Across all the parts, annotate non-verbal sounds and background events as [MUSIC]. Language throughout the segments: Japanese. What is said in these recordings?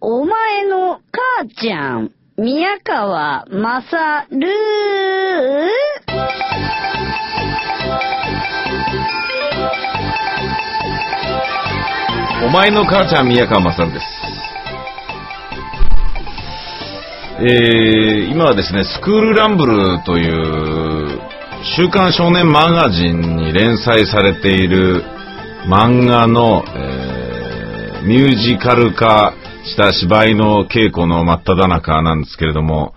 お前の母ちゃん、宮川まさるお前の母ちゃん宮川勝です。えー、今はですね、スクールランブルという週刊少年マガジンに連載されている漫画の、えー、ミュージカル化した芝居の稽古の真っ只中なんですけれども、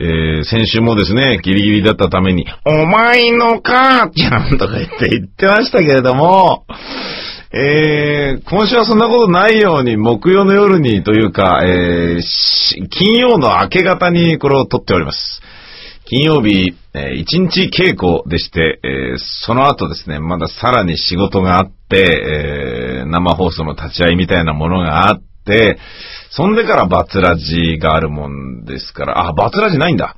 えー、先週もですね、ギリギリだったために、お前の母ちゃんとか言って言ってましたけれども、えー、今週はそんなことないように、木曜の夜にというか、えー、金曜の明け方にこれを撮っております。金曜日、えー、一日稽古でして、えー、その後ですね、まださらに仕事があって、えー、生放送の立ち会いみたいなものがあって、そんでからバツラジがあるもんですから、あ、バツラジないんだ。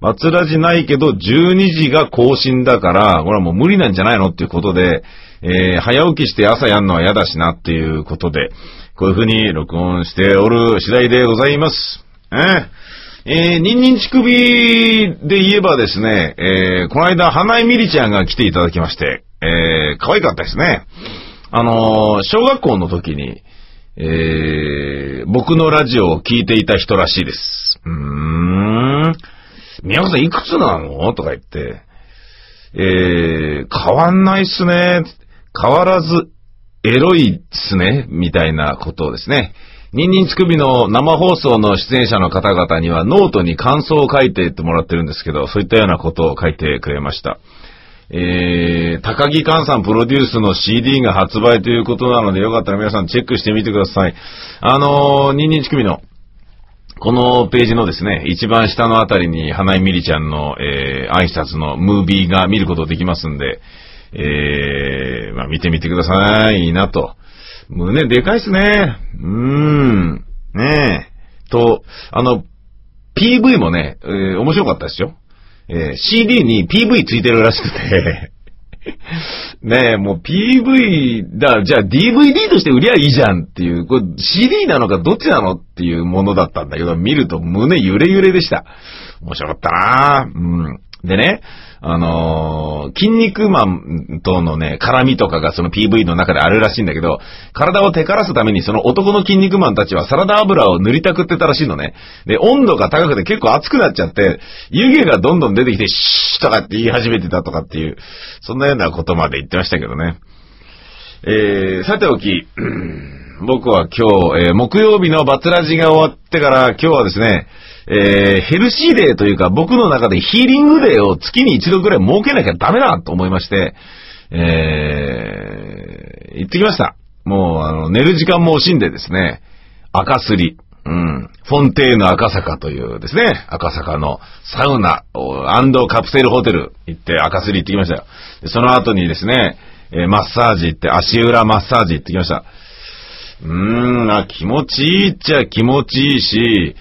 バツラジないけど、12時が更新だから、これはもう無理なんじゃないのっていうことで、えー、早起きして朝やんのは嫌だしなっていうことで、こういう風に録音しておる次第でございます。えー、えー、ニンニン乳首で言えばですね、えー、この間、花井みりちゃんが来ていただきまして、えー、可愛かったですね。あのー、小学校の時に、えー、僕のラジオを聞いていた人らしいです。うーん。宮本さんいくつなの？とか言って、えー、変わんないっすね。変わらず、エロいっすね、みたいなことをですね。ニンニン乳首の生放送の出演者の方々にはノートに感想を書いてってもらってるんですけど、そういったようなことを書いてくれました。えー、高木寛さんプロデュースの CD が発売ということなので、よかったら皆さんチェックしてみてください。あのー、ニンニン乳首の、このページのですね、一番下のあたりに花井みりちゃんの、えー、挨拶のムービーが見ることできますんで、えー、まあ、見てみてください。いいなと。胸でかいっすね。うーん。ねえ。と、あの、PV もね、えー、面白かったですよ。えー、CD に PV ついてるらしくて [LAUGHS] ねえ、もう PV、だ、じゃあ DVD として売りゃいいじゃんっていう、これ CD なのかどっちなのっていうものだったんだけど、見ると胸揺れ揺れでした。面白かったなうん。でね、あのー、筋肉マンとのね、絡みとかがその PV の中であるらしいんだけど、体をテカらすためにその男の筋肉マンたちはサラダ油を塗りたくってたらしいのね。で、温度が高くて結構熱くなっちゃって、湯気がどんどん出てきて、シーとかって言い始めてたとかっていう、そんなようなことまで言ってましたけどね。えー、さておき、僕は今日、えー、木曜日のバツラジが終わってから今日はですね、えー、ヘルシーデーというか僕の中でヒーリングデーを月に一度くらい設けなきゃダメだと思いまして、えー、行ってきました。もう、あの、寝る時間も惜しんでですね、赤すり、うん、フォンテーヌ赤坂というですね、赤坂のサウナカプセルホテル行って赤すり行ってきましたよ。その後にですね、え、マッサージ行って、足裏マッサージ行ってきました。うーん、あ、気持ちいいっちゃ気持ちいいし、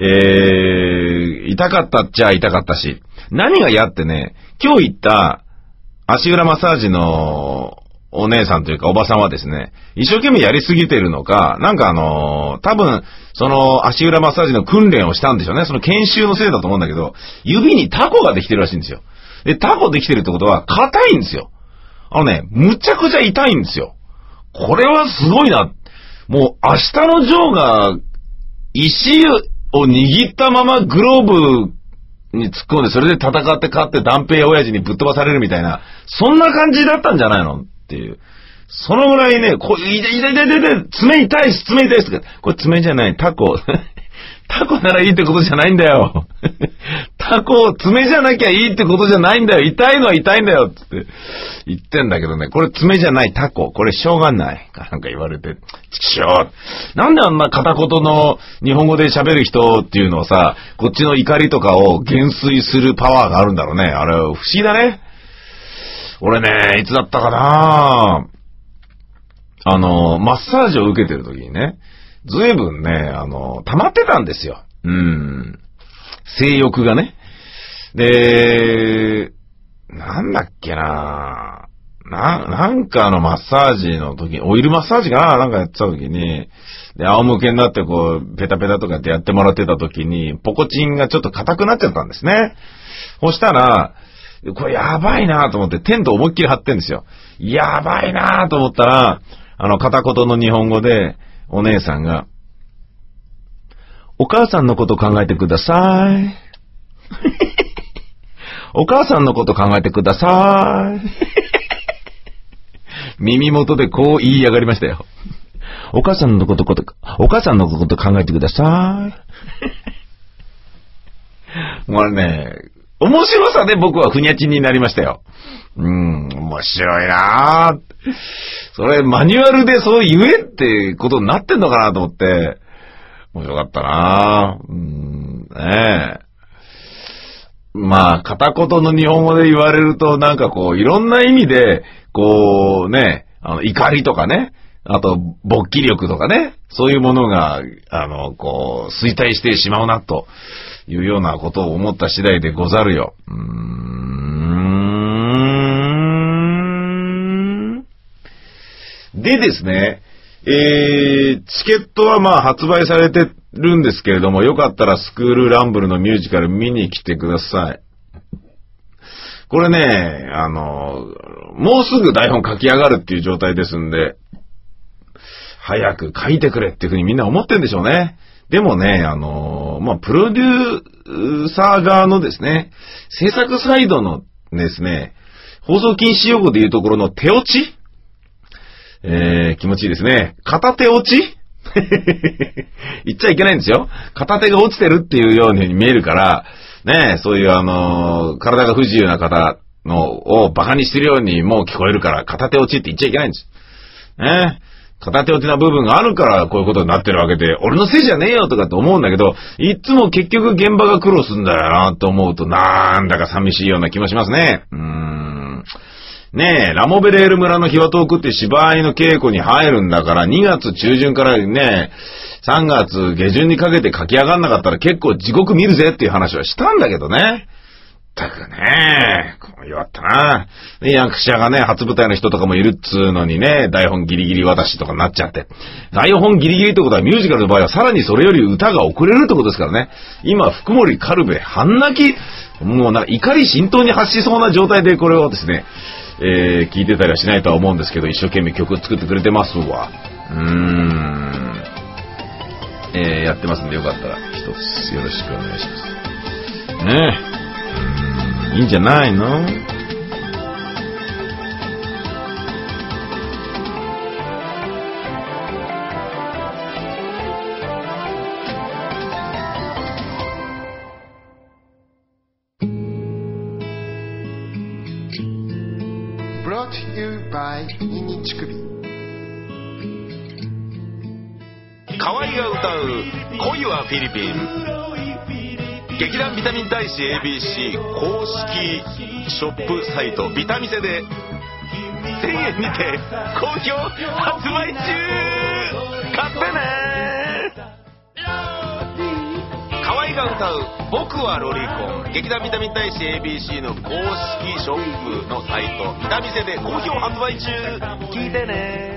えー、痛かったっちゃ痛かったし、何が嫌ってね、今日行った足裏マッサージのお姉さんというかおばさんはですね、一生懸命やりすぎてるのか、なんかあのー、多分、その足裏マッサージの訓練をしたんでしょうね。その研修のせいだと思うんだけど、指にタコができてるらしいんですよ。で、タコできてるってことは硬いんですよ。あのね、むちゃくちゃ痛いんですよ。これはすごいな。もう明日のジョーが石を握ったままグローブに突っ込んで、それで戦って勝って断平親父にぶっ飛ばされるみたいな、そんな感じだったんじゃないの？っていう。そのぐらいね、こう、いでいでいでい痛い、爪痛いし、爪痛いしとか、これ爪じゃない、タコ。タコならいいってことじゃないんだよ。[LAUGHS] タコ、爪じゃなきゃいいってことじゃないんだよ。痛いのは痛いんだよ。つって言ってんだけどね、これ爪じゃないタコ。これしょうがない。なんか言われて、ちくしょう。なんであんな片言の日本語で喋る人っていうのをさ、こっちの怒りとかを減衰するパワーがあるんだろうね。あれ、不思議だね。俺ね、いつだったかなあの、マッサージを受けてる時にね、ずいぶんね、あの、溜まってたんですよ。うん。性欲がね。で、なんだっけなな、なんかあのマッサージの時、オイルマッサージかななんかやってた時に、で、仰向けになってこう、ペタペタとかってやってもらってた時に、ポコチンがちょっと硬くなっちゃったんですね。そしたら、これやばいなと思ってテント思いっきり張ってんですよ。やばいなと思ったら、あの、片言の日本語で、お姉さんが、お母さんのこと考えてください。[LAUGHS] お母さんのこと考えてください。耳元でこう言い上がりましたよ。お母さんのこと、こと、お母さんのこと考えてください。[LAUGHS] もうね、面白さで僕はふにゃちになりましたよ。うん、面白いなぁ。それ、マニュアルでそう言えってことになってんのかなと思って、面白かったなぁ。うん、ねえ。まあ、片言の日本語で言われると、なんかこう、いろんな意味で、こうね、あの、怒りとかね、あと、勃起力とかね、そういうものが、あの、こう、衰退してしまうな、というようなことを思った次第でござるよ。うーん。でですね、えー、チケットはまあ発売されてるんですけれども、よかったらスクールランブルのミュージカル見に来てください。これね、あの、もうすぐ台本書き上がるっていう状態ですんで、早く書いてくれっていうふうにみんな思ってんでしょうね。でもね、あの、まあ、プロデューサー側のですね、制作サイドのですね、放送禁止用語でいうところの手落ち？えー、気持ちいいですね。片手落ち？[LAUGHS] 言っちゃいけないんですよ。片手が落ちてるっていうように見えるから、ね、そういうあの、体が不自由な方のを馬鹿にしてるようにもう聞こえるから、片手落ちって言っちゃいけないんです。ね。片手落ちな部分があるからこういうことになってるわけで、俺のせいじゃねえよとかって思うんだけど、いつも結局現場が苦労すんだよなと思うと、なんだか寂しいような気もしますね。うーん。ねえ、ラモベレール村のヒワトークって芝居の稽古に入るんだから、2月中旬からね、3月下旬にかけて書き上がんなかったら結構地獄見るぜっていう話はしたんだけどね。ったくね、弱ったな。役者がね、初舞台の人とかもいるっつうのにね、台本ギリギリ渡しとかになっちゃって。台本ギリギリってことはミュージカルの場合はさらにそれより歌が遅れるってことですからね。今、福森カルベ、半泣き、もうなんか怒り浸透に発しそうな状態でこれをですね、えー、聞いてたりはしないとは思うんですけど、一生懸命曲作ってくれてますわ。うーん。えー、やってますんでよかったら一つよろしくお願いします。ねえ。いいんじゃないの？河合が歌う「恋はフィリピン」劇団ビタミン大使 ABC 公式ショップサイトビタミセで1000円にて好評発売中。買ってね。河合が歌う「僕はロリコン」劇団ビタミン大使 ABC の公式ショップのサイトビタミセで好評発売中。聞いてね。